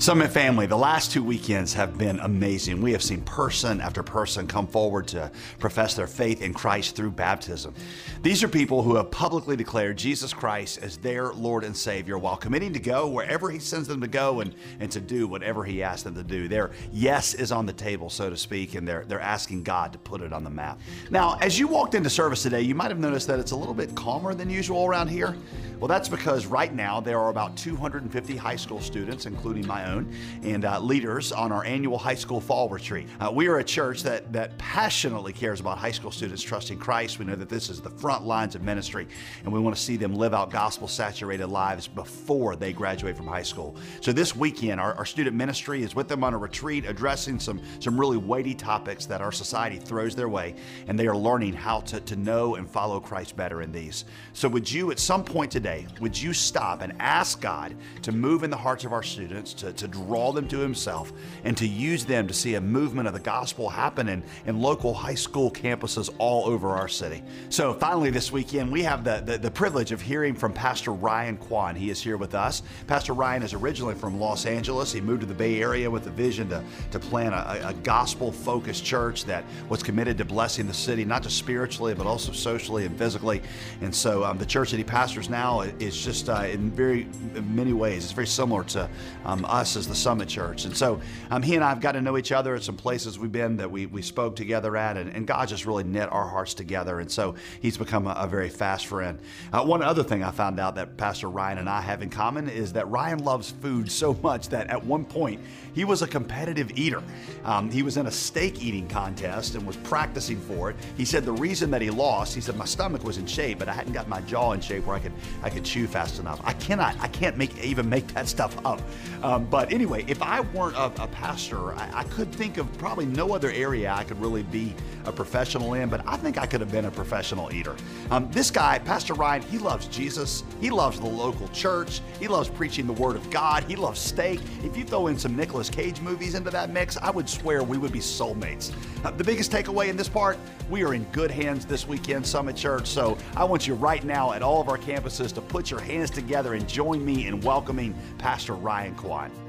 Summit family, the last two weekends have been amazing. We have seen person after person come forward to profess their faith in Christ through baptism. These are people who have publicly declared Jesus Christ as their Lord and Savior while committing to go wherever He sends them to go and, and to do whatever He asks them to do. Their yes is on the table, so to speak, and they're, they're asking God to put it on the map. Now, as you walked into service today, you might have noticed that it's a little bit calmer than usual around here. Well, that's because right now there are about 250 high school students, including my own, and uh, leaders on our annual high school fall retreat. Uh, we are a church that, that passionately cares about high school students trusting Christ. We know that this is the front lines of ministry, and we want to see them live out gospel saturated lives before they graduate from high school. So this weekend, our, our student ministry is with them on a retreat addressing some, some really weighty topics that our society throws their way, and they are learning how to, to know and follow Christ better in these. So, would you at some point today, would you stop and ask God to move in the hearts of our students, to, to draw them to Himself, and to use them to see a movement of the gospel happen in, in local high school campuses all over our city? So, finally, this weekend, we have the, the, the privilege of hearing from Pastor Ryan Kwan. He is here with us. Pastor Ryan is originally from Los Angeles. He moved to the Bay Area with a vision to, to plant a, a gospel focused church that was committed to blessing the city, not just spiritually, but also socially and physically. And so, um, the church that he pastors now is just uh, in very in many ways it's very similar to um, us as the Summit Church. And so um, he and I have got to know each other at some places we've been that we, we spoke together at, and, and God just really knit our hearts together. And so he's become a, a very fast friend. Uh, one other thing I found out that Pastor Ryan and I have in common is that Ryan loves food so much that at one point he was a competitive eater. Um, he was in a steak eating contest and was practicing for it. He said the reason that he lost, he said my stomach was in shape, but I hadn't got my jaw in shape where I could I could chew fast enough. I cannot, I can't make even make that stuff up. Um, but anyway, if I weren't a, a pastor, I, I, could think of probably no other area I could really be a professional in, but I think I could have been a professional eater. Um, this guy, Pastor Ryan, he loves Jesus. He loves the local church. He loves preaching the Word of God. He loves steak. If you throw in some Nicolas Cage movies into that mix, I would swear we would be soulmates. Uh, the biggest takeaway in this part, we are in good hands this weekend, Summit Church. So I want you right now at all of our campuses to put your hands together and join me in welcoming Pastor Ryan Kwan.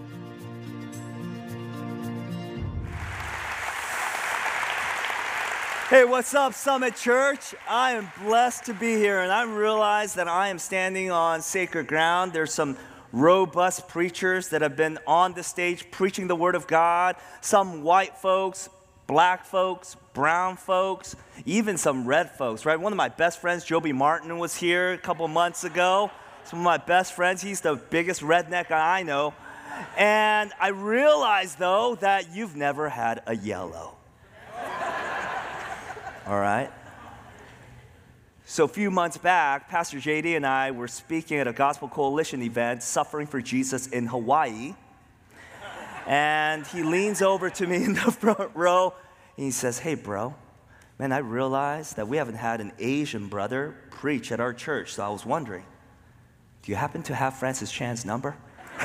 Hey, what's up, Summit Church? I am blessed to be here, and I realize that I am standing on sacred ground. There's some robust preachers that have been on the stage preaching the Word of God, some white folks, black folks, brown folks, even some red folks, right? One of my best friends, Joby Martin, was here a couple months ago. Some of my best friends, he's the biggest redneck I know. And I realize, though, that you've never had a yellow. All right? So, a few months back, Pastor JD and I were speaking at a Gospel Coalition event, Suffering for Jesus in Hawaii. And he leans over to me in the front row and he says, Hey, bro, man, I realized that we haven't had an Asian brother preach at our church. So I was wondering, do you happen to have Francis Chan's number?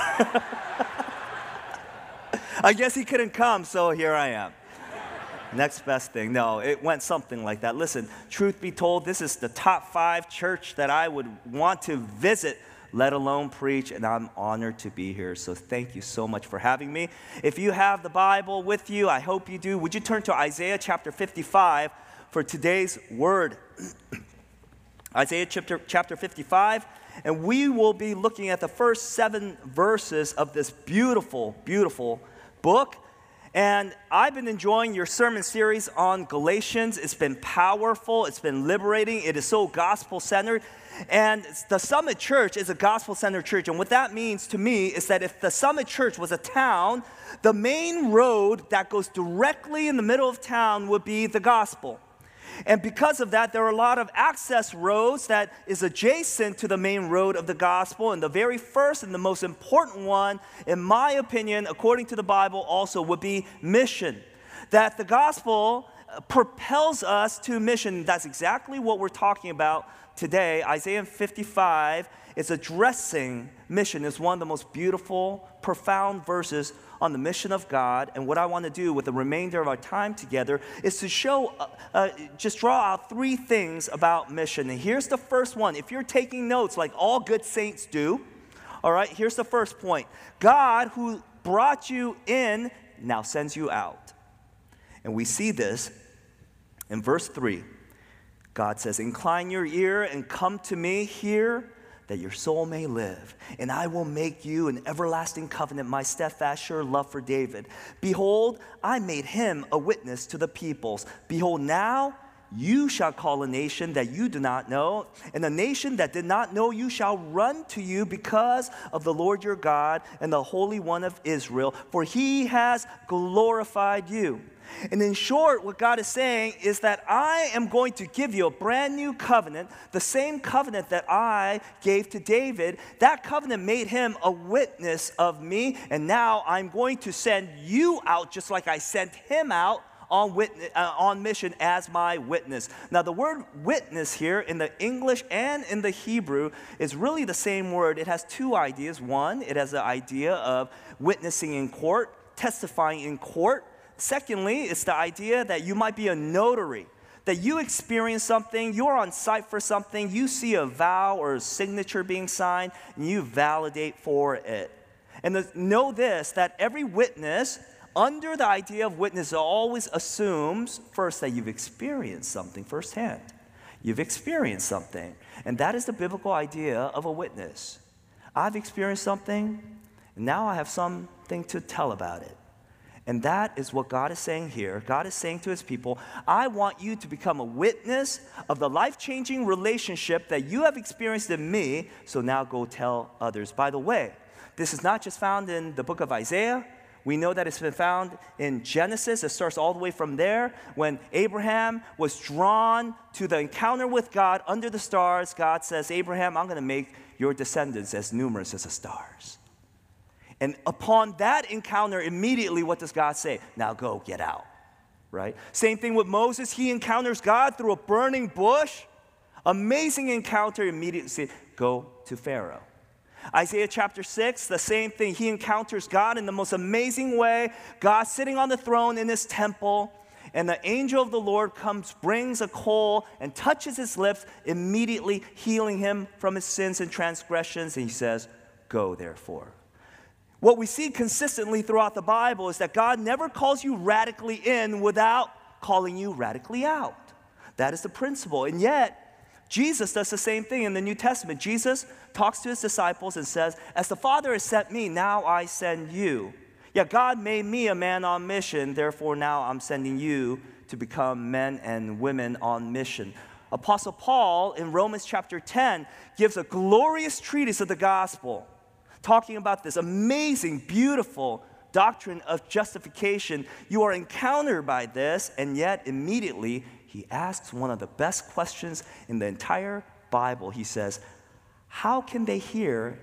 I guess he couldn't come, so here I am. Next best thing. No, it went something like that. Listen, truth be told, this is the top five church that I would want to visit let alone preach, and I'm honored to be here. So thank you so much for having me. If you have the Bible with you, I hope you do. Would you turn to Isaiah chapter 55 for today's word? Isaiah chapter, chapter 55, and we will be looking at the first seven verses of this beautiful, beautiful book. And I've been enjoying your sermon series on Galatians. It's been powerful, it's been liberating, it is so gospel centered. And the Summit Church is a gospel centered church. And what that means to me is that if the Summit Church was a town, the main road that goes directly in the middle of town would be the gospel. And because of that, there are a lot of access roads that is adjacent to the main road of the gospel. And the very first and the most important one, in my opinion, according to the Bible, also would be mission. That the gospel uh, propels us to mission. That's exactly what we're talking about today, Isaiah 55 is addressing mission. It's one of the most beautiful, profound verses on the mission of God. And what I want to do with the remainder of our time together is to show, uh, uh, just draw out three things about mission. And here's the first one. If you're taking notes like all good saints do, all right, here's the first point God, who brought you in now sends you out. And we see this in verse 3. God says, Incline your ear and come to me, hear that your soul may live. And I will make you an everlasting covenant, my steadfast, sure love for David. Behold, I made him a witness to the peoples. Behold, now you shall call a nation that you do not know, and a nation that did not know you shall run to you because of the Lord your God and the Holy One of Israel, for he has glorified you. And in short, what God is saying is that I am going to give you a brand new covenant, the same covenant that I gave to David. That covenant made him a witness of me, and now I'm going to send you out just like I sent him out on, witness, uh, on mission as my witness. Now, the word witness here in the English and in the Hebrew is really the same word. It has two ideas. One, it has the idea of witnessing in court, testifying in court. Secondly, it's the idea that you might be a notary, that you experience something, you're on site for something, you see a vow or a signature being signed, and you validate for it. And the, know this that every witness, under the idea of witness, always assumes first that you've experienced something firsthand. You've experienced something. And that is the biblical idea of a witness. I've experienced something, and now I have something to tell about it. And that is what God is saying here. God is saying to his people, I want you to become a witness of the life changing relationship that you have experienced in me, so now go tell others. By the way, this is not just found in the book of Isaiah. We know that it's been found in Genesis. It starts all the way from there. When Abraham was drawn to the encounter with God under the stars, God says, Abraham, I'm going to make your descendants as numerous as the stars. And upon that encounter, immediately, what does God say? Now go, get out. Right? Same thing with Moses. He encounters God through a burning bush. Amazing encounter, immediately go to Pharaoh. Isaiah chapter 6, the same thing. He encounters God in the most amazing way. God sitting on the throne in his temple, and the angel of the Lord comes, brings a coal, and touches his lips, immediately healing him from his sins and transgressions. And he says, Go therefore. What we see consistently throughout the Bible is that God never calls you radically in without calling you radically out. That is the principle. And yet, Jesus does the same thing in the New Testament. Jesus talks to his disciples and says, As the Father has sent me, now I send you. Yeah, God made me a man on mission, therefore now I'm sending you to become men and women on mission. Apostle Paul in Romans chapter 10 gives a glorious treatise of the gospel talking about this amazing, beautiful doctrine of justification. You are encountered by this, and yet immediately he asks one of the best questions in the entire Bible. He says, How can they hear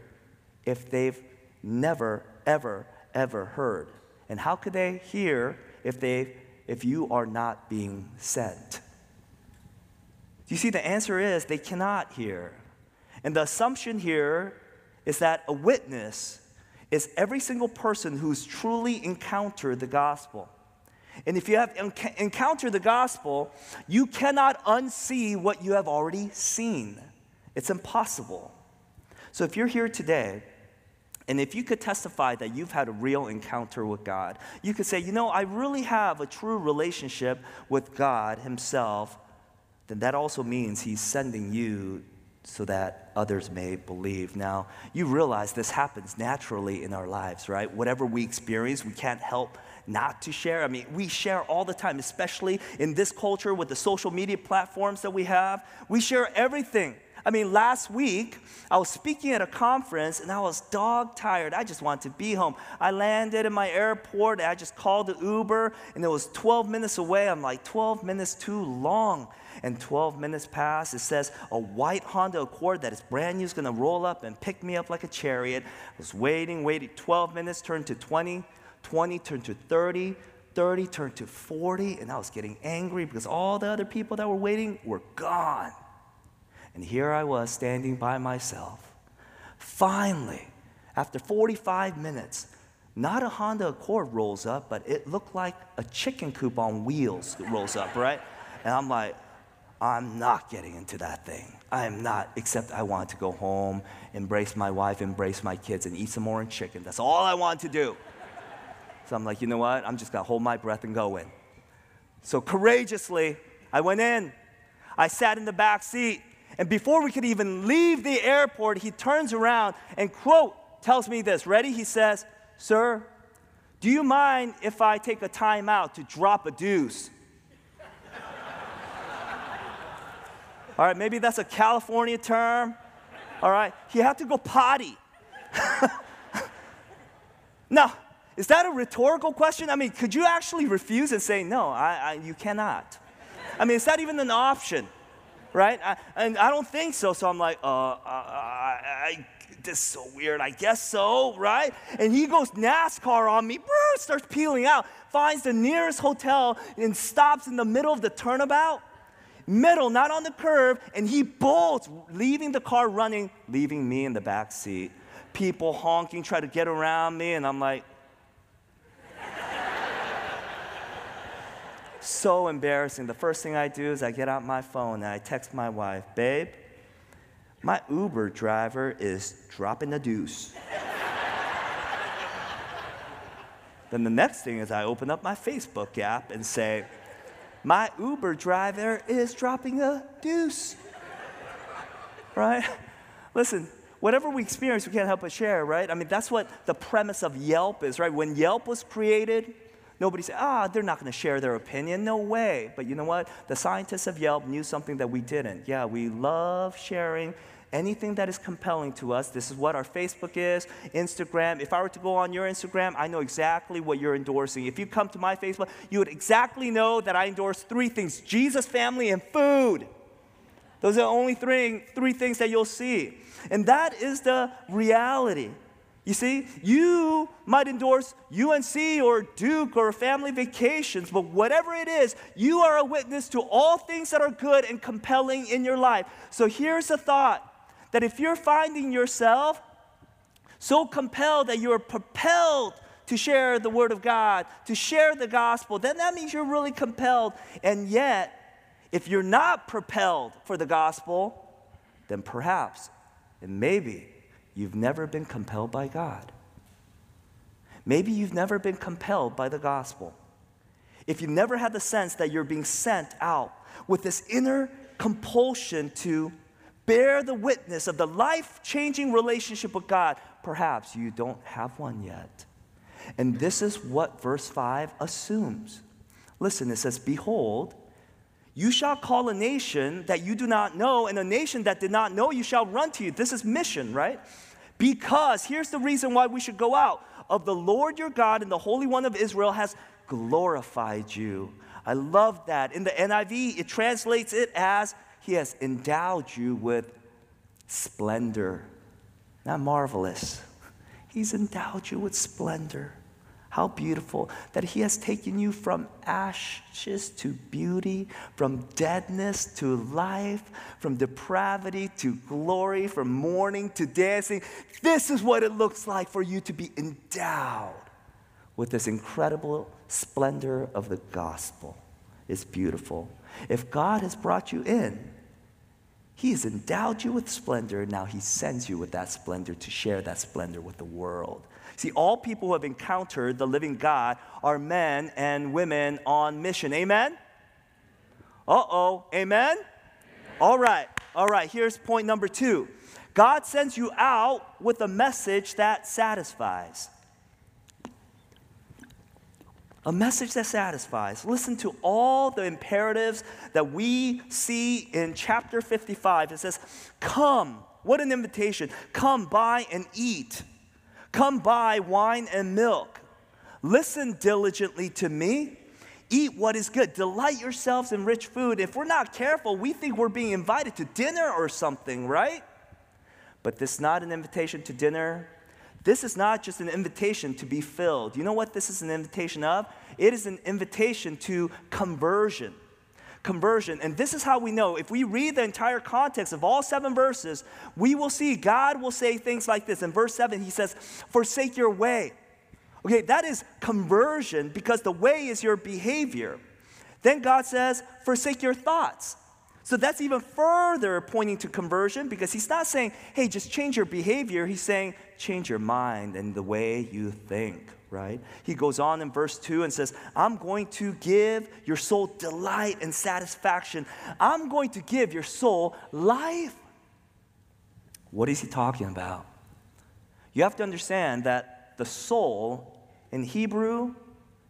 if they've never, ever, ever heard? And how could they hear if, they, if you are not being sent? You see, the answer is they cannot hear. And the assumption here is that a witness is every single person who's truly encountered the gospel. And if you have encountered the gospel, you cannot unsee what you have already seen. It's impossible. So if you're here today, and if you could testify that you've had a real encounter with God, you could say, you know, I really have a true relationship with God Himself, then that also means He's sending you so that others may believe. Now, you realize this happens naturally in our lives, right? Whatever we experience, we can't help not to share. I mean, we share all the time, especially in this culture with the social media platforms that we have. We share everything. I mean, last week, I was speaking at a conference and I was dog tired. I just wanted to be home. I landed in my airport and I just called the Uber and it was 12 minutes away. I'm like, 12 minutes too long and 12 minutes pass. It says a white Honda Accord that is brand new is going to roll up and pick me up like a chariot. I was waiting, waiting. 12 minutes turned to 20, 20 turned to 30, 30 turned to 40, and I was getting angry because all the other people that were waiting were gone. And here I was standing by myself. Finally, after 45 minutes, not a Honda Accord rolls up, but it looked like a chicken coop on wheels rolls up, right? And I'm like, I'm not getting into that thing. I am not, except I want to go home, embrace my wife, embrace my kids, and eat some orange chicken. That's all I want to do. So I'm like, you know what? I'm just gonna hold my breath and go in. So courageously, I went in. I sat in the back seat. And before we could even leave the airport, he turns around and, quote, tells me this. Ready? He says, Sir, do you mind if I take a time out to drop a deuce? All right, maybe that's a California term. All right, he had to go potty. now, is that a rhetorical question? I mean, could you actually refuse and say, no, I, I, you cannot? I mean, is that even an option? Right? I, and I don't think so. So I'm like, uh, I, this is so weird. I guess so, right? And he goes NASCAR on me, starts peeling out, finds the nearest hotel, and stops in the middle of the turnabout. Middle, not on the curve, and he bolts, leaving the car running, leaving me in the back seat. People honking, try to get around me, and I'm like, so embarrassing. The first thing I do is I get out my phone and I text my wife, babe, my Uber driver is dropping the deuce. then the next thing is I open up my Facebook app and say, my Uber driver is dropping a deuce. right? Listen, whatever we experience, we can't help but share, right? I mean, that's what the premise of Yelp is, right? When Yelp was created, Nobody said, ah, they're not going to share their opinion. No way. But you know what? The scientists of Yelp knew something that we didn't. Yeah, we love sharing anything that is compelling to us. This is what our Facebook is, Instagram. If I were to go on your Instagram, I know exactly what you're endorsing. If you come to my Facebook, you would exactly know that I endorse three things Jesus, family, and food. Those are the only three, three things that you'll see. And that is the reality. You see, you might endorse UNC or Duke or family vacations, but whatever it is, you are a witness to all things that are good and compelling in your life. So here's a thought that if you're finding yourself so compelled that you're propelled to share the Word of God, to share the gospel, then that means you're really compelled. And yet, if you're not propelled for the gospel, then perhaps and maybe you've never been compelled by God. Maybe you've never been compelled by the gospel. If you've never had the sense that you're being sent out with this inner compulsion to bear the witness of the life changing relationship with God, perhaps you don't have one yet. And this is what verse 5 assumes. Listen, it says, Behold, you shall call a nation that you do not know, and a nation that did not know you shall run to you. This is mission, right? Because here's the reason why we should go out of the Lord your God and the Holy One of Israel has glorified you. I love that. In the NIV, it translates it as He has endowed you with splendor. Not marvelous. He's endowed you with splendor. How beautiful that He has taken you from ashes to beauty, from deadness to life, from depravity to glory, from mourning to dancing. This is what it looks like for you to be endowed with this incredible splendor of the gospel. It's beautiful. If God has brought you in, He has endowed you with splendor. and Now He sends you with that splendor to share that splendor with the world. See, all people who have encountered the living God are men and women on mission. Amen? Uh oh. Amen? All right. All right. Here's point number two God sends you out with a message that satisfies. A message that satisfies. Listen to all the imperatives that we see in chapter 55. It says, Come. What an invitation. Come, buy, and eat. Come buy wine and milk. Listen diligently to me. Eat what is good. Delight yourselves in rich food. If we're not careful, we think we're being invited to dinner or something, right? But this is not an invitation to dinner. This is not just an invitation to be filled. You know what this is an invitation of? It is an invitation to conversion conversion. And this is how we know. If we read the entire context of all seven verses, we will see God will say things like this. In verse 7, he says, Forsake your way. Okay, that is conversion because the way is your behavior. Then God says, Forsake your thoughts. So that's even further pointing to conversion because he's not saying, hey, just change your behavior. He's saying, change your mind and the way you think, right? He goes on in verse 2 and says, I'm going to give your soul delight and satisfaction. I'm going to give your soul life. What is he talking about? You have to understand that the soul in Hebrew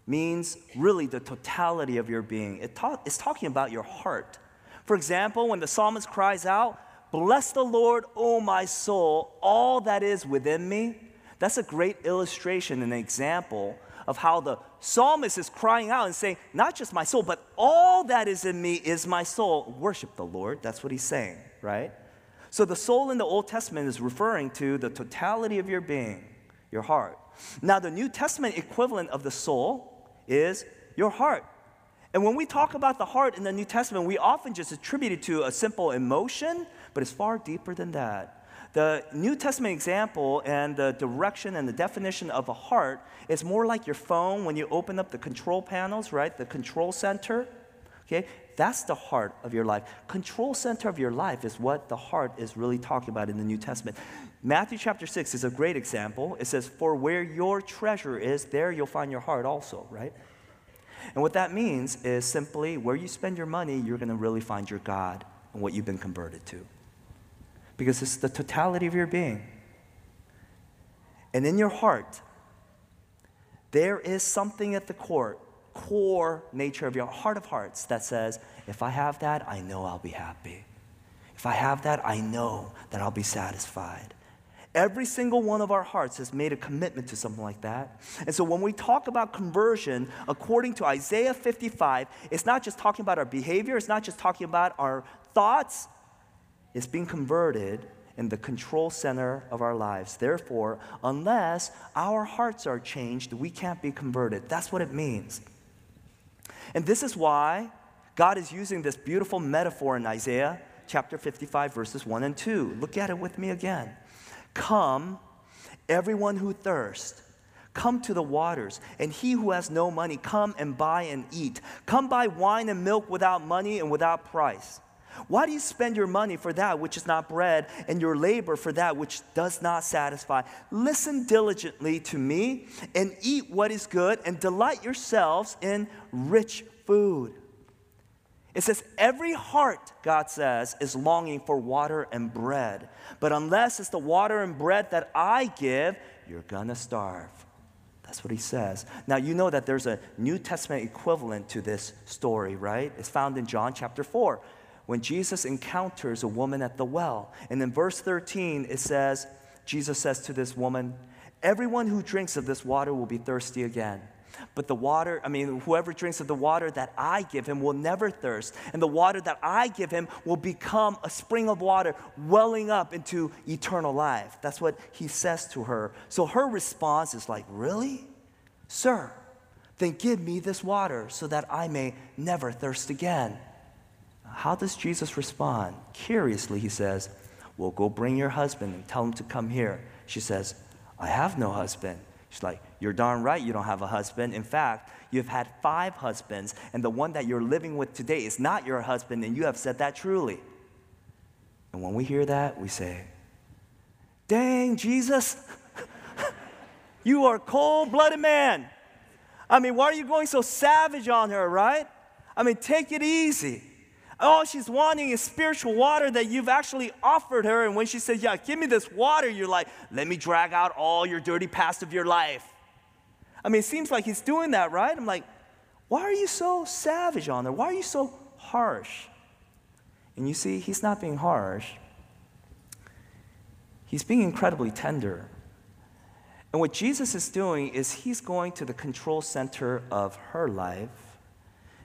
means really the totality of your being. It talk, it's talking about your heart. For example, when the psalmist cries out, Bless the Lord, O my soul, all that is within me. That's a great illustration and example of how the psalmist is crying out and saying, Not just my soul, but all that is in me is my soul. Worship the Lord. That's what he's saying, right? So the soul in the Old Testament is referring to the totality of your being, your heart. Now, the New Testament equivalent of the soul is your heart. And when we talk about the heart in the New Testament, we often just attribute it to a simple emotion, but it's far deeper than that. The New Testament example and the direction and the definition of a heart is more like your phone when you open up the control panels, right? The control center. Okay? That's the heart of your life. Control center of your life is what the heart is really talking about in the New Testament. Matthew chapter 6 is a great example. It says, For where your treasure is, there you'll find your heart also, right? And what that means is simply where you spend your money, you're going to really find your God and what you've been converted to. Because it's the totality of your being. And in your heart, there is something at the core, core nature of your heart of hearts that says, if I have that, I know I'll be happy. If I have that, I know that I'll be satisfied. Every single one of our hearts has made a commitment to something like that. And so when we talk about conversion, according to Isaiah 55, it's not just talking about our behavior, it's not just talking about our thoughts, it's being converted in the control center of our lives. Therefore, unless our hearts are changed, we can't be converted. That's what it means. And this is why God is using this beautiful metaphor in Isaiah chapter 55, verses 1 and 2. Look at it with me again. Come, everyone who thirsts. Come to the waters, and he who has no money, come and buy and eat. Come buy wine and milk without money and without price. Why do you spend your money for that which is not bread, and your labor for that which does not satisfy? Listen diligently to me, and eat what is good, and delight yourselves in rich food. It says, Every heart, God says, is longing for water and bread. But unless it's the water and bread that I give, you're gonna starve. That's what he says. Now, you know that there's a New Testament equivalent to this story, right? It's found in John chapter 4 when Jesus encounters a woman at the well. And in verse 13, it says, Jesus says to this woman, Everyone who drinks of this water will be thirsty again. But the water, I mean, whoever drinks of the water that I give him will never thirst. And the water that I give him will become a spring of water welling up into eternal life. That's what he says to her. So her response is like, Really? Sir, then give me this water so that I may never thirst again. How does Jesus respond? Curiously, he says, Well, go bring your husband and tell him to come here. She says, I have no husband. She's like, You're darn right you don't have a husband. In fact, you've had five husbands, and the one that you're living with today is not your husband, and you have said that truly. And when we hear that, we say, Dang, Jesus, you are cold blooded man. I mean, why are you going so savage on her, right? I mean, take it easy. All she's wanting is spiritual water that you've actually offered her. And when she says, Yeah, give me this water, you're like, Let me drag out all your dirty past of your life. I mean, it seems like he's doing that, right? I'm like, Why are you so savage on her? Why are you so harsh? And you see, he's not being harsh, he's being incredibly tender. And what Jesus is doing is he's going to the control center of her life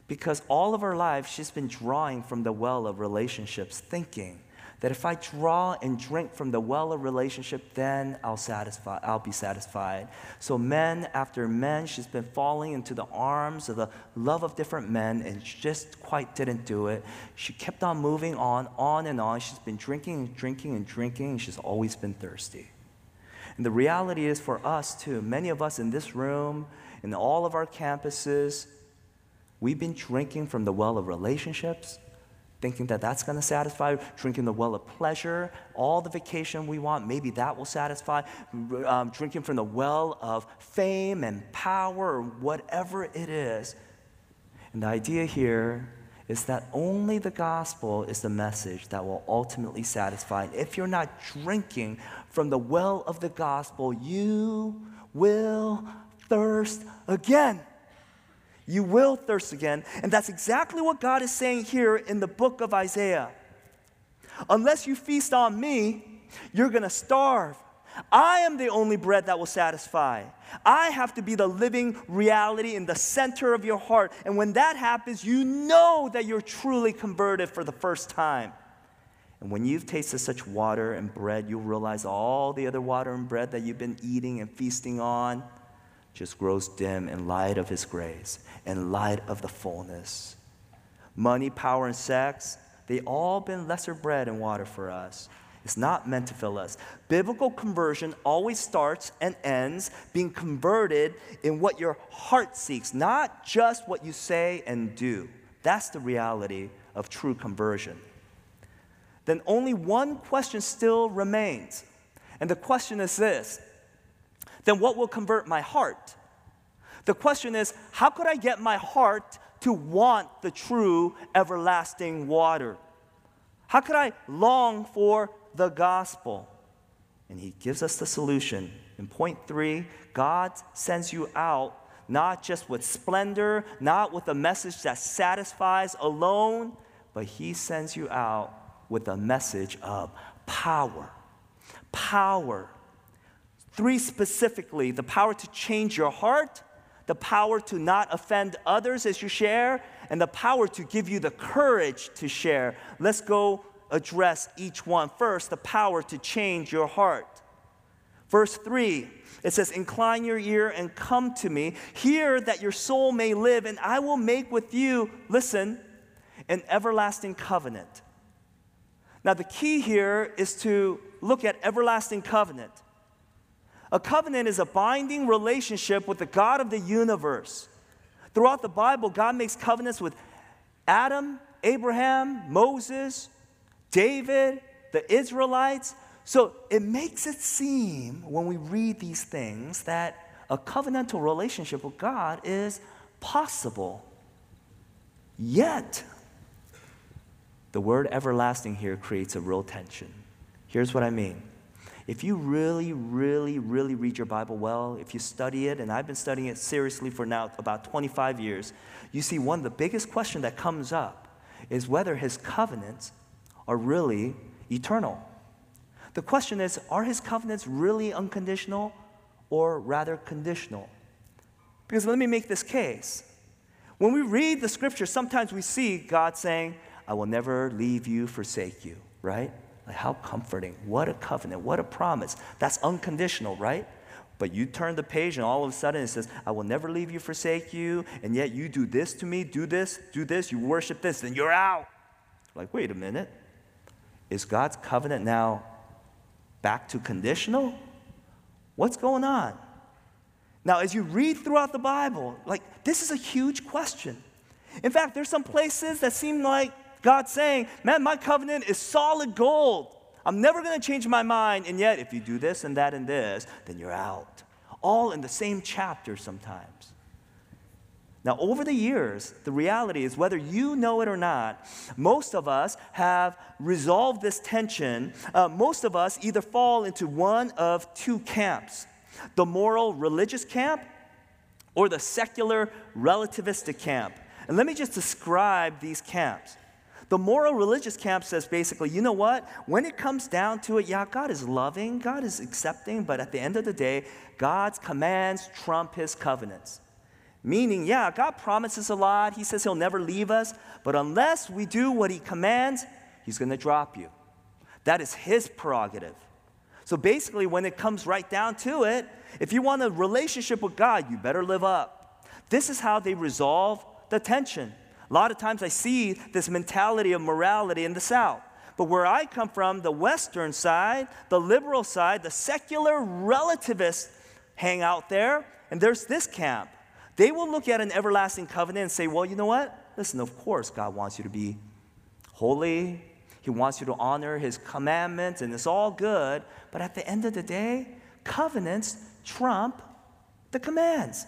because all of her life, she's been drawing from the well of relationships, thinking that if I draw and drink from the well of relationship, then I'll satisfy, I'll be satisfied. So men after men, she's been falling into the arms of the love of different men and just quite didn't do it. She kept on moving on, on and on. She's been drinking and drinking and drinking, and she's always been thirsty. And the reality is for us too, many of us in this room, in all of our campuses, We've been drinking from the well of relationships, thinking that that's going to satisfy, drinking the well of pleasure, all the vacation we want, maybe that will satisfy, um, drinking from the well of fame and power or whatever it is. And the idea here is that only the gospel is the message that will ultimately satisfy. And if you're not drinking from the well of the gospel, you will thirst again. You will thirst again. And that's exactly what God is saying here in the book of Isaiah. Unless you feast on me, you're going to starve. I am the only bread that will satisfy. I have to be the living reality in the center of your heart. And when that happens, you know that you're truly converted for the first time. And when you've tasted such water and bread, you'll realize all the other water and bread that you've been eating and feasting on just grows dim in light of His grace, in light of the fullness. Money, power, and sex, they all been lesser bread and water for us. It's not meant to fill us. Biblical conversion always starts and ends being converted in what your heart seeks, not just what you say and do. That's the reality of true conversion. Then only one question still remains. And the question is this then what will convert my heart? The question is, how could I get my heart to want the true everlasting water? How could I long for the gospel. And he gives us the solution. In point three, God sends you out not just with splendor, not with a message that satisfies alone, but he sends you out with a message of power. Power. Three specifically the power to change your heart, the power to not offend others as you share, and the power to give you the courage to share. Let's go address each one. First, the power to change your heart. Verse 3, it says, Incline your ear and come to me. Hear that your soul may live, and I will make with you, listen, an everlasting covenant. Now, the key here is to look at everlasting covenant. A covenant is a binding relationship with the God of the universe. Throughout the Bible, God makes covenants with Adam, Abraham, Moses, David, the Israelites. So it makes it seem when we read these things that a covenantal relationship with God is possible. Yet, the word everlasting here creates a real tension. Here's what I mean. If you really, really, really read your Bible well, if you study it, and I've been studying it seriously for now about 25 years, you see one of the biggest questions that comes up is whether his covenants are really eternal. The question is are his covenants really unconditional or rather conditional? Because let me make this case. When we read the scripture, sometimes we see God saying, I will never leave you, forsake you, right? Like how comforting. What a covenant. What a promise. That's unconditional, right? But you turn the page and all of a sudden it says, I will never leave you, forsake you, and yet you do this to me, do this, do this, you worship this, then you're out. Like, wait a minute. Is God's covenant now back to conditional? What's going on? Now, as you read throughout the Bible, like this is a huge question. In fact, there's some places that seem like God's saying, Man, my covenant is solid gold. I'm never going to change my mind. And yet, if you do this and that and this, then you're out. All in the same chapter sometimes. Now, over the years, the reality is whether you know it or not, most of us have resolved this tension. Uh, most of us either fall into one of two camps the moral religious camp or the secular relativistic camp. And let me just describe these camps. The moral religious camp says basically, you know what? When it comes down to it, yeah, God is loving, God is accepting, but at the end of the day, God's commands trump his covenants. Meaning, yeah, God promises a lot. He says He'll never leave us. But unless we do what He commands, He's going to drop you. That is His prerogative. So basically, when it comes right down to it, if you want a relationship with God, you better live up. This is how they resolve the tension. A lot of times I see this mentality of morality in the South. But where I come from, the Western side, the liberal side, the secular relativists hang out there, and there's this camp. They will look at an everlasting covenant and say, well, you know what? Listen, of course, God wants you to be holy. He wants you to honor his commandments, and it's all good. But at the end of the day, covenants trump the commands.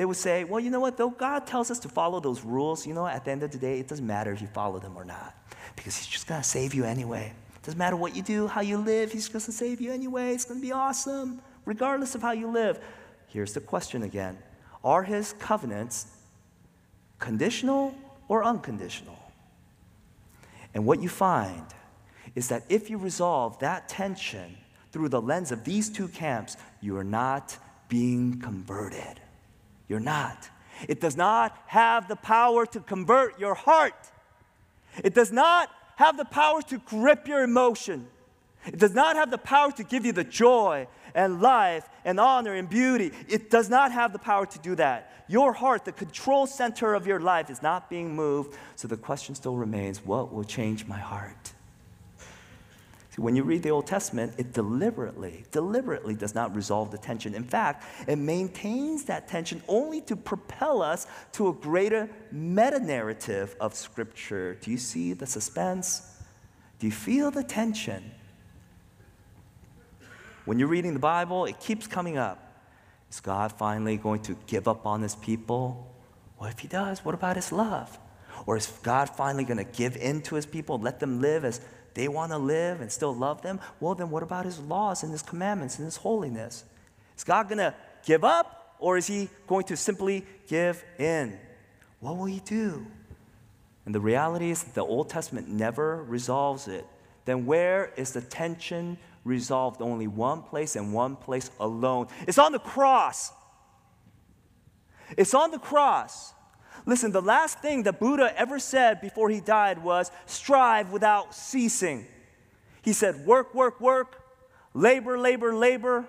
They would say, well, you know what? Though God tells us to follow those rules, you know, at the end of the day, it doesn't matter if you follow them or not because He's just going to save you anyway. Doesn't matter what you do, how you live, He's going to save you anyway. It's going to be awesome, regardless of how you live. Here's the question again Are His covenants conditional or unconditional? And what you find is that if you resolve that tension through the lens of these two camps, you are not being converted. You're not. It does not have the power to convert your heart. It does not have the power to grip your emotion. It does not have the power to give you the joy and life and honor and beauty. It does not have the power to do that. Your heart, the control center of your life, is not being moved. So the question still remains what will change my heart? See, when you read the Old Testament, it deliberately, deliberately does not resolve the tension. In fact, it maintains that tension only to propel us to a greater meta narrative of Scripture. Do you see the suspense? Do you feel the tension? When you're reading the Bible, it keeps coming up. Is God finally going to give up on his people? What if he does? What about his love? Or is God finally going to give in to his people, let them live as they want to live and still love them, well, then what about his laws and his commandments and his holiness? Is God going to give up or is he going to simply give in? What will he do? And the reality is that the Old Testament never resolves it. Then where is the tension resolved? Only one place and one place alone. It's on the cross. It's on the cross. Listen, the last thing that Buddha ever said before he died was strive without ceasing. He said, work, work, work, labor, labor, labor.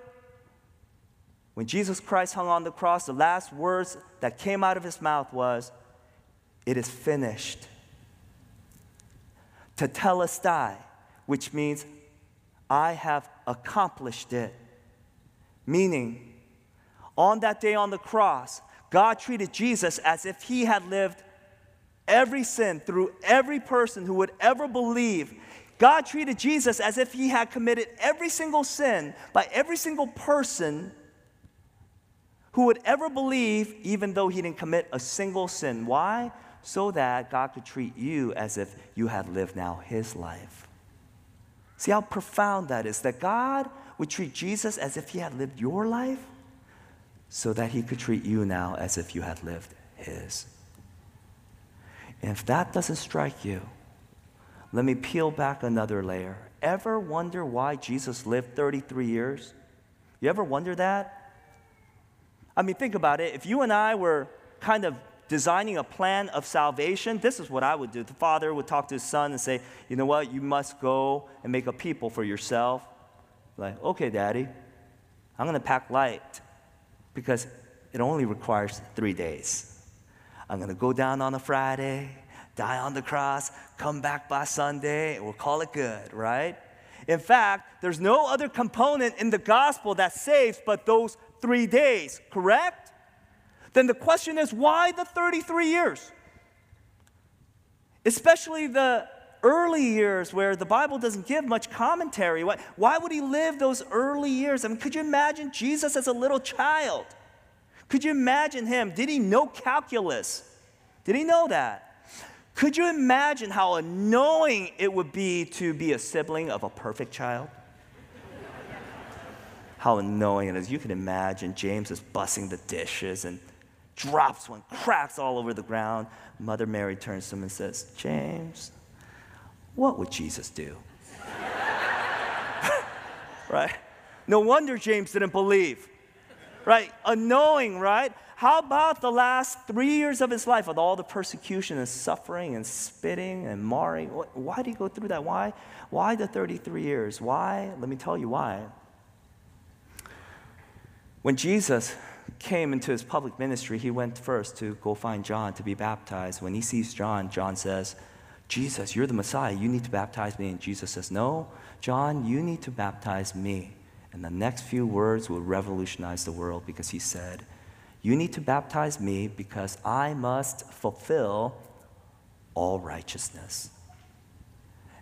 When Jesus Christ hung on the cross, the last words that came out of his mouth was, It is finished. Tetelestai, which means, I have accomplished it. Meaning, on that day on the cross, God treated Jesus as if he had lived every sin through every person who would ever believe. God treated Jesus as if he had committed every single sin by every single person who would ever believe, even though he didn't commit a single sin. Why? So that God could treat you as if you had lived now his life. See how profound that is that God would treat Jesus as if he had lived your life? So that he could treat you now as if you had lived his. And if that doesn't strike you, let me peel back another layer. Ever wonder why Jesus lived 33 years? You ever wonder that? I mean, think about it. If you and I were kind of designing a plan of salvation, this is what I would do. The father would talk to his son and say, You know what? You must go and make a people for yourself. Like, okay, daddy, I'm going to pack light because it only requires three days. I'm going to go down on a Friday, die on the cross, come back by Sunday, and we'll call it good, right? In fact, there's no other component in the gospel that saves but those three days, correct? Then the question is why the 33 years? Especially the early years where the Bible doesn't give much commentary. Why, why would he live those early years? I mean, could you imagine Jesus as a little child? Could you imagine him? Did he know calculus? Did he know that? Could you imagine how annoying it would be to be a sibling of a perfect child? how annoying it is. You can imagine James is bussing the dishes and drops one, cracks all over the ground. Mother Mary turns to him and says, James, what would Jesus do? right? No wonder James didn't believe. Right? Unknowing, right? How about the last three years of his life with all the persecution and suffering and spitting and marring? Why did he go through that? Why? Why the 33 years? Why? Let me tell you why. When Jesus came into his public ministry, he went first to go find John to be baptized. When he sees John, John says, Jesus, you're the Messiah. You need to baptize me. And Jesus says, No, John, you need to baptize me. And the next few words will revolutionize the world because he said, You need to baptize me because I must fulfill all righteousness.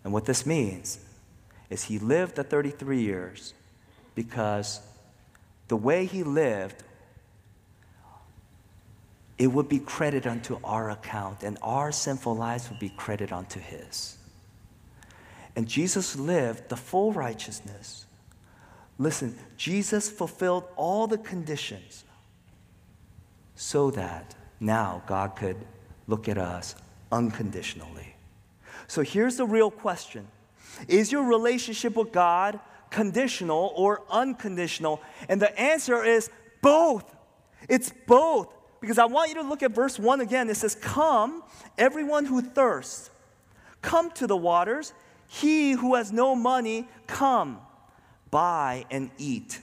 And what this means is he lived the 33 years because the way he lived, it would be credited unto our account, and our sinful lives would be credited unto his. And Jesus lived the full righteousness. Listen, Jesus fulfilled all the conditions so that now God could look at us unconditionally. So here's the real question Is your relationship with God conditional or unconditional? And the answer is both. It's both. Because I want you to look at verse 1 again. It says, Come, everyone who thirsts, come to the waters. He who has no money, come, buy and eat.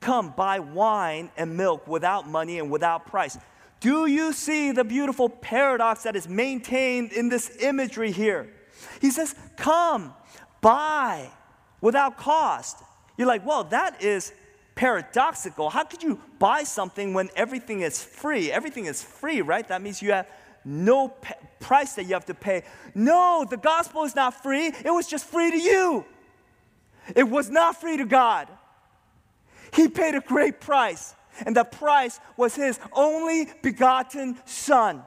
Come, buy wine and milk without money and without price. Do you see the beautiful paradox that is maintained in this imagery here? He says, Come, buy without cost. You're like, Well, that is paradoxical. How could you buy something when everything is free? Everything is free, right? That means you have no price that you have to pay. No, the gospel is not free. It was just free to you. It was not free to God. He paid a great price, and the price was his only begotten son.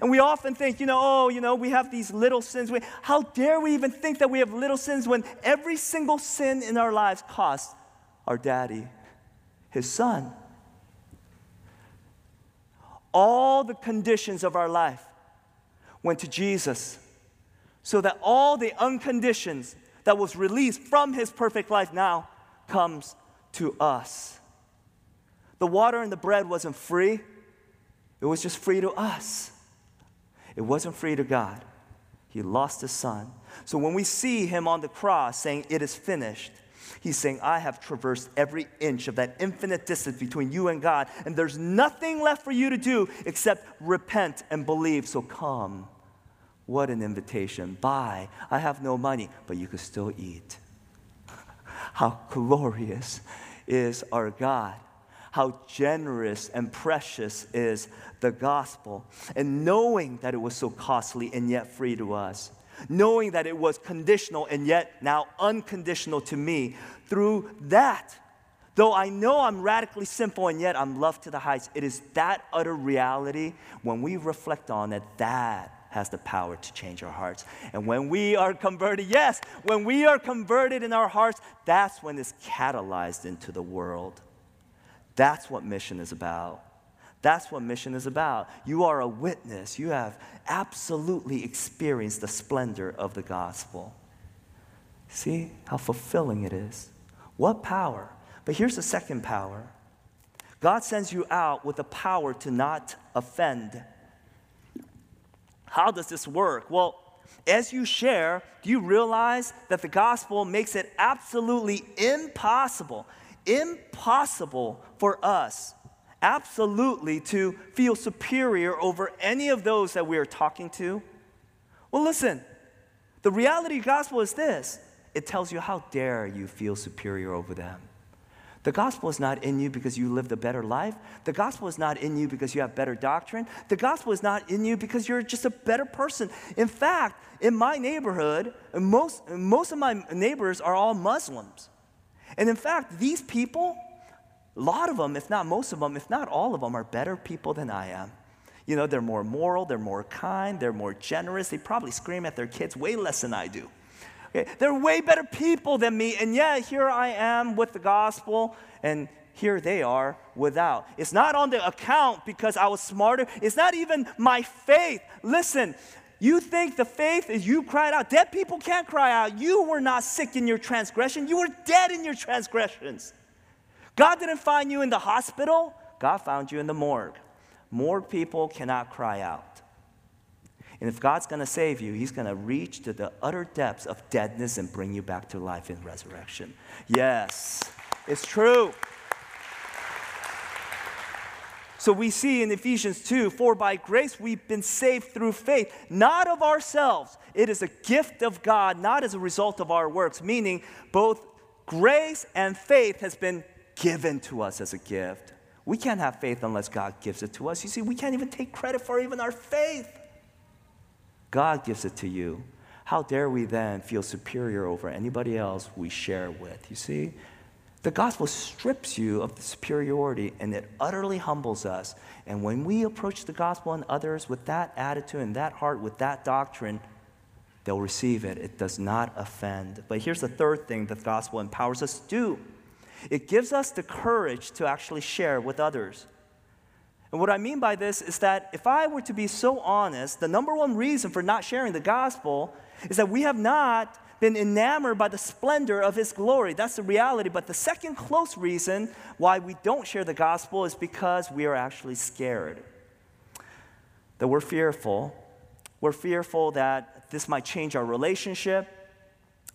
And we often think, you know, oh, you know, we have these little sins. We, how dare we even think that we have little sins when every single sin in our lives costs our daddy his son? All the conditions of our life went to Jesus so that all the unconditions that was released from his perfect life now comes to us. The water and the bread wasn't free, it was just free to us. It wasn't free to God. He lost his son. So when we see him on the cross saying, It is finished, he's saying, I have traversed every inch of that infinite distance between you and God, and there's nothing left for you to do except repent and believe. So come. What an invitation. Buy. I have no money, but you can still eat. How glorious is our God how generous and precious is the gospel. And knowing that it was so costly and yet free to us, knowing that it was conditional and yet now unconditional to me, through that, though I know I'm radically sinful and yet I'm loved to the heights, it is that utter reality when we reflect on it that has the power to change our hearts. And when we are converted, yes, when we are converted in our hearts, that's when it's catalyzed into the world. That's what mission is about. That's what mission is about. You are a witness. You have absolutely experienced the splendor of the gospel. See how fulfilling it is. What power? But here's the second power God sends you out with the power to not offend. How does this work? Well, as you share, do you realize that the gospel makes it absolutely impossible impossible for us absolutely to feel superior over any of those that we are talking to? Well, listen, the reality of the gospel is this it tells you how dare you feel superior over them. The gospel is not in you because you lived a better life. The gospel is not in you because you have better doctrine. The gospel is not in you because you're just a better person. In fact, in my neighborhood, most, most of my neighbors are all Muslims. And in fact, these people, a lot of them, if not most of them, if not all of them, are better people than I am. You know, they're more moral, they're more kind, they're more generous. They probably scream at their kids way less than I do. Okay? They're way better people than me, and yet here I am with the gospel, and here they are without. It's not on the account because I was smarter. It's not even my faith. Listen, you think the faith is you cried out. Dead people can't cry out. You were not sick in your transgression, you were dead in your transgressions. God didn't find you in the hospital, God found you in the morgue. More people cannot cry out. And if God's going to save you, He's going to reach to the utter depths of deadness and bring you back to life in resurrection. Yes, it's true. So we see in Ephesians 2 For by grace we've been saved through faith, not of ourselves. It is a gift of God, not as a result of our works, meaning both grace and faith has been given to us as a gift. We can't have faith unless God gives it to us. You see, we can't even take credit for even our faith. God gives it to you. how dare we then feel superior over anybody else we share with? You see? The gospel strips you of the superiority and it utterly humbles us. And when we approach the gospel and others with that attitude and that heart, with that doctrine, they'll receive it. It does not offend. But here's the third thing that the gospel empowers us to do it gives us the courage to actually share with others. And what I mean by this is that if I were to be so honest, the number one reason for not sharing the gospel is that we have not been enamored by the splendor of his glory. That's the reality. But the second close reason why we don't share the gospel is because we are actually scared. That we're fearful. We're fearful that this might change our relationship.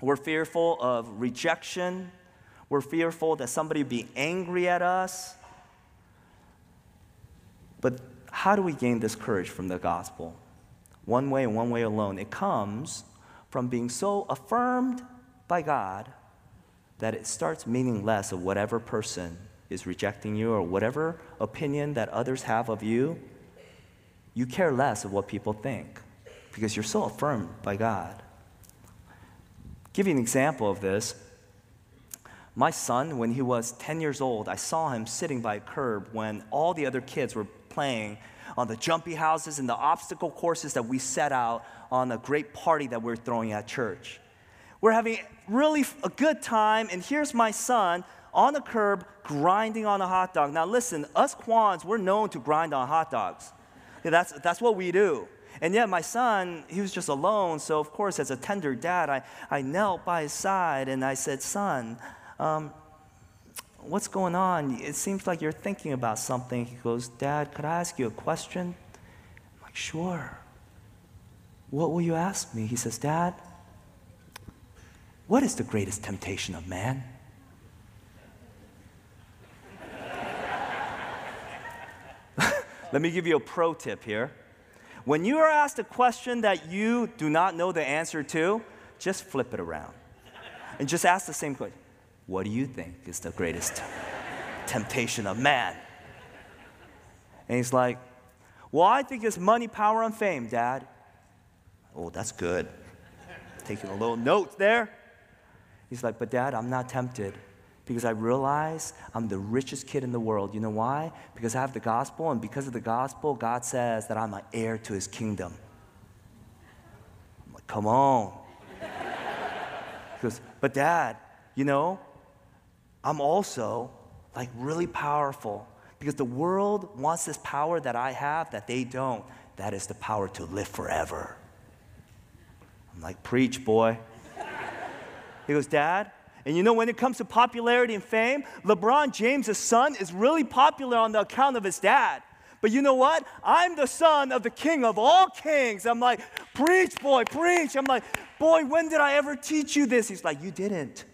We're fearful of rejection. We're fearful that somebody be angry at us. But how do we gain this courage from the gospel? One way and one way alone. It comes from being so affirmed by God that it starts meaning less of whatever person is rejecting you or whatever opinion that others have of you. You care less of what people think because you're so affirmed by God. give you an example of this. My son, when he was 10 years old, I saw him sitting by a curb when all the other kids were playing on the jumpy houses and the obstacle courses that we set out on a great party that we're throwing at church. We're having really a good time, and here's my son on the curb grinding on a hot dog. Now, listen, us Kwans, we're known to grind on hot dogs. Yeah, that's, that's what we do. And yet, my son, he was just alone. So, of course, as a tender dad, I, I knelt by his side and I said, Son, um, what's going on? It seems like you're thinking about something. He goes, Dad, could I ask you a question? I'm like, Sure. What will you ask me? He says, Dad, what is the greatest temptation of man? Let me give you a pro tip here. When you are asked a question that you do not know the answer to, just flip it around and just ask the same question what do you think is the greatest temptation of man? And he's like, Well, I think it's money, power, and fame, Dad. Oh, that's good. Taking a little note there. He's like, But Dad, I'm not tempted because I realize I'm the richest kid in the world. You know why? Because I have the gospel, and because of the gospel, God says that I'm an heir to his kingdom. I'm like, Come on. He goes, But Dad, you know, I'm also like really powerful because the world wants this power that I have that they don't. That is the power to live forever. I'm like, preach, boy. he goes, Dad, and you know, when it comes to popularity and fame, LeBron James' son is really popular on the account of his dad. But you know what? I'm the son of the king of all kings. I'm like, preach, boy, preach. I'm like, boy, when did I ever teach you this? He's like, you didn't.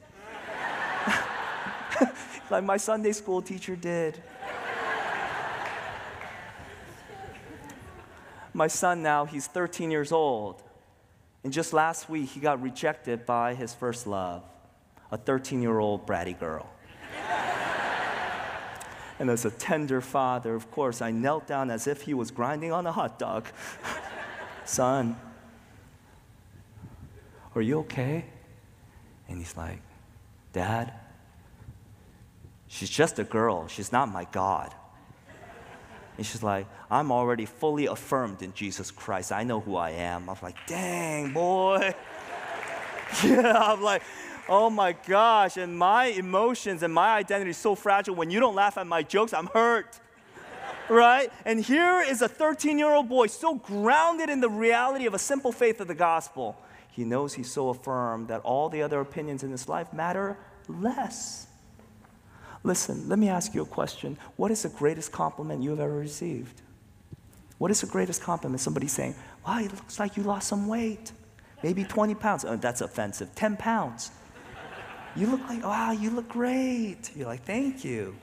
Like my Sunday school teacher did. my son now, he's 13 years old. And just last week, he got rejected by his first love, a 13 year old bratty girl. and as a tender father, of course, I knelt down as if he was grinding on a hot dog. Son, are you okay? And he's like, Dad, She's just a girl. She's not my God. And she's like, I'm already fully affirmed in Jesus Christ. I know who I am. I'm like, dang, boy. yeah, I'm like, oh my gosh. And my emotions and my identity is so fragile. When you don't laugh at my jokes, I'm hurt. right? And here is a 13 year old boy, so grounded in the reality of a simple faith of the gospel. He knows he's so affirmed that all the other opinions in his life matter less. Listen, let me ask you a question. What is the greatest compliment you have ever received? What is the greatest compliment? Somebody saying, Wow, it looks like you lost some weight. Maybe 20 pounds. Oh, that's offensive. 10 pounds. You look like, wow, you look great. You're like, thank you.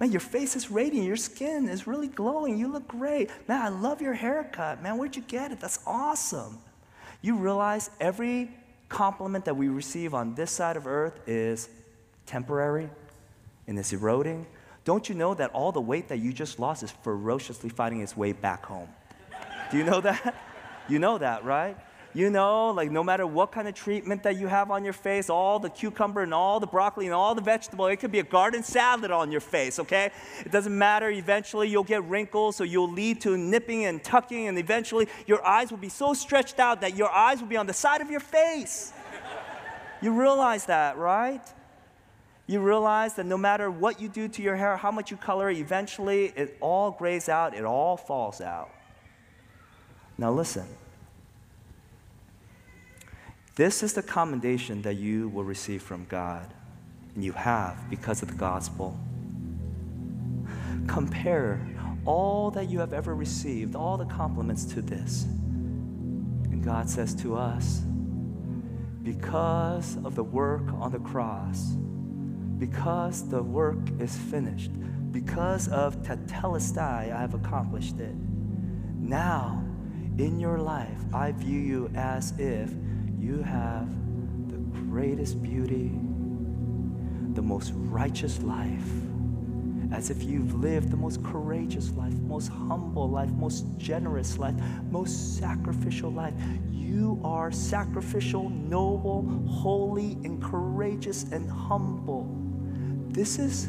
Man, your face is radiant. Your skin is really glowing. You look great. Man, I love your haircut. Man, where'd you get it? That's awesome. You realize every compliment that we receive on this side of earth is temporary, and it's eroding, don't you know that all the weight that you just lost is ferociously fighting its way back home? Do you know that? You know that, right? You know, like no matter what kind of treatment that you have on your face, all the cucumber and all the broccoli and all the vegetable, it could be a garden salad on your face, okay? It doesn't matter. Eventually, you'll get wrinkles, so you'll lead to nipping and tucking, and eventually, your eyes will be so stretched out that your eyes will be on the side of your face. you realize that, right? You realize that no matter what you do to your hair, how much you color it, eventually it all grays out, it all falls out. Now, listen. This is the commendation that you will receive from God, and you have because of the gospel. Compare all that you have ever received, all the compliments to this. And God says to us, because of the work on the cross, because the work is finished, because of tetelestai, I have accomplished it. Now, in your life, I view you as if you have the greatest beauty, the most righteous life, as if you've lived the most courageous life, most humble life, most generous life, most sacrificial life. You are sacrificial, noble, holy, and courageous and humble. This is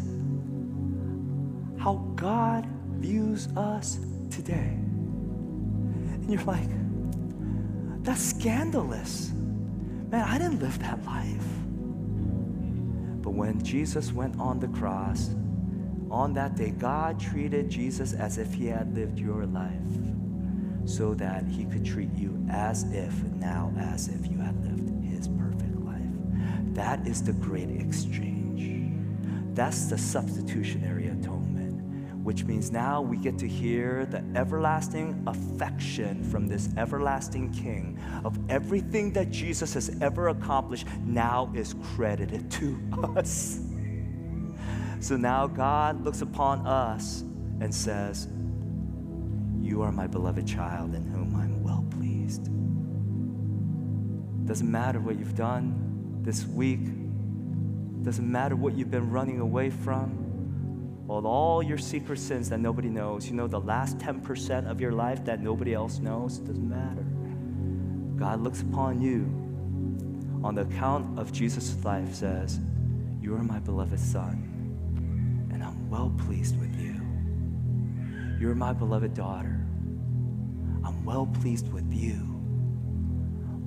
how God views us today. And you're like, that's scandalous. Man, I didn't live that life. But when Jesus went on the cross, on that day, God treated Jesus as if he had lived your life so that he could treat you as if, now as if you had lived his perfect life. That is the great exchange. That's the substitutionary atonement, which means now we get to hear the everlasting affection from this everlasting King of everything that Jesus has ever accomplished now is credited to us. So now God looks upon us and says, You are my beloved child in whom I'm well pleased. Doesn't matter what you've done this week, doesn't matter what you've been running away from, all, all your secret sins that nobody knows. You know, the last 10% of your life that nobody else knows, it doesn't matter. God looks upon you on the account of Jesus' life, says, You are my beloved Son, and I'm well pleased with you. You're my beloved daughter. I'm well pleased with you.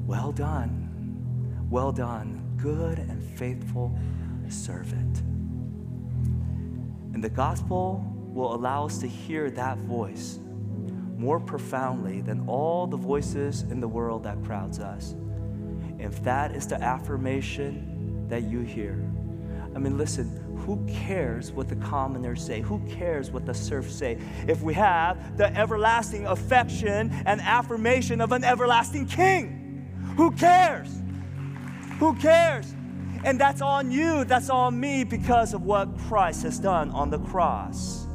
Well done. Well done, good and faithful servant. And the gospel will allow us to hear that voice more profoundly than all the voices in the world that crowds us. If that is the affirmation that you hear, I mean, listen, who cares what the commoners say? Who cares what the serfs say? If we have the everlasting affection and affirmation of an everlasting king, who cares? Who cares? And that's on you, that's on me because of what Christ has done on the cross.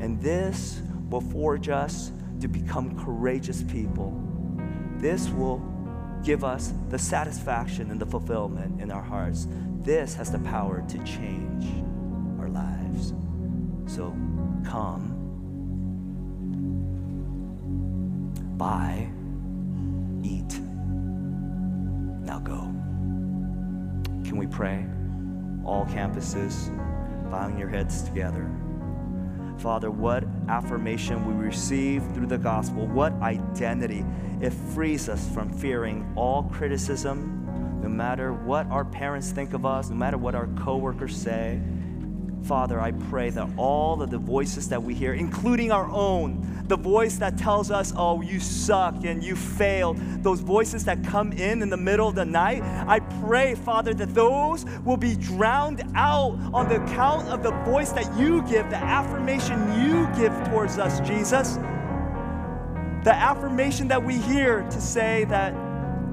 And this will forge us to become courageous people. This will give us the satisfaction and the fulfillment in our hearts. This has the power to change our lives. So come, buy, eat. Now go. Can we pray? All campuses, bowing your heads together. Father, what affirmation we receive through the gospel, what identity. It frees us from fearing all criticism, no matter what our parents think of us, no matter what our coworkers say. Father, I pray that all of the voices that we hear, including our own, the voice that tells us, oh, you suck and you failed, those voices that come in in the middle of the night, I pray, Father, that those will be drowned out on the account of the voice that you give, the affirmation you give towards us, Jesus. The affirmation that we hear to say that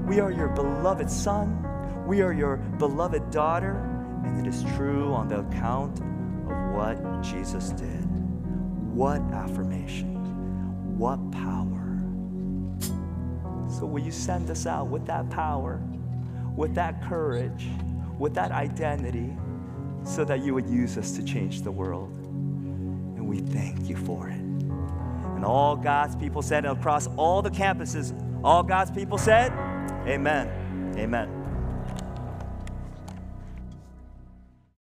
we are your beloved son, we are your beloved daughter, and it is true on the account what Jesus did. What affirmation! What power. So, will you send us out with that power, with that courage, with that identity, so that you would use us to change the world? And we thank you for it. And all God's people said across all the campuses, all God's people said, Amen. Amen.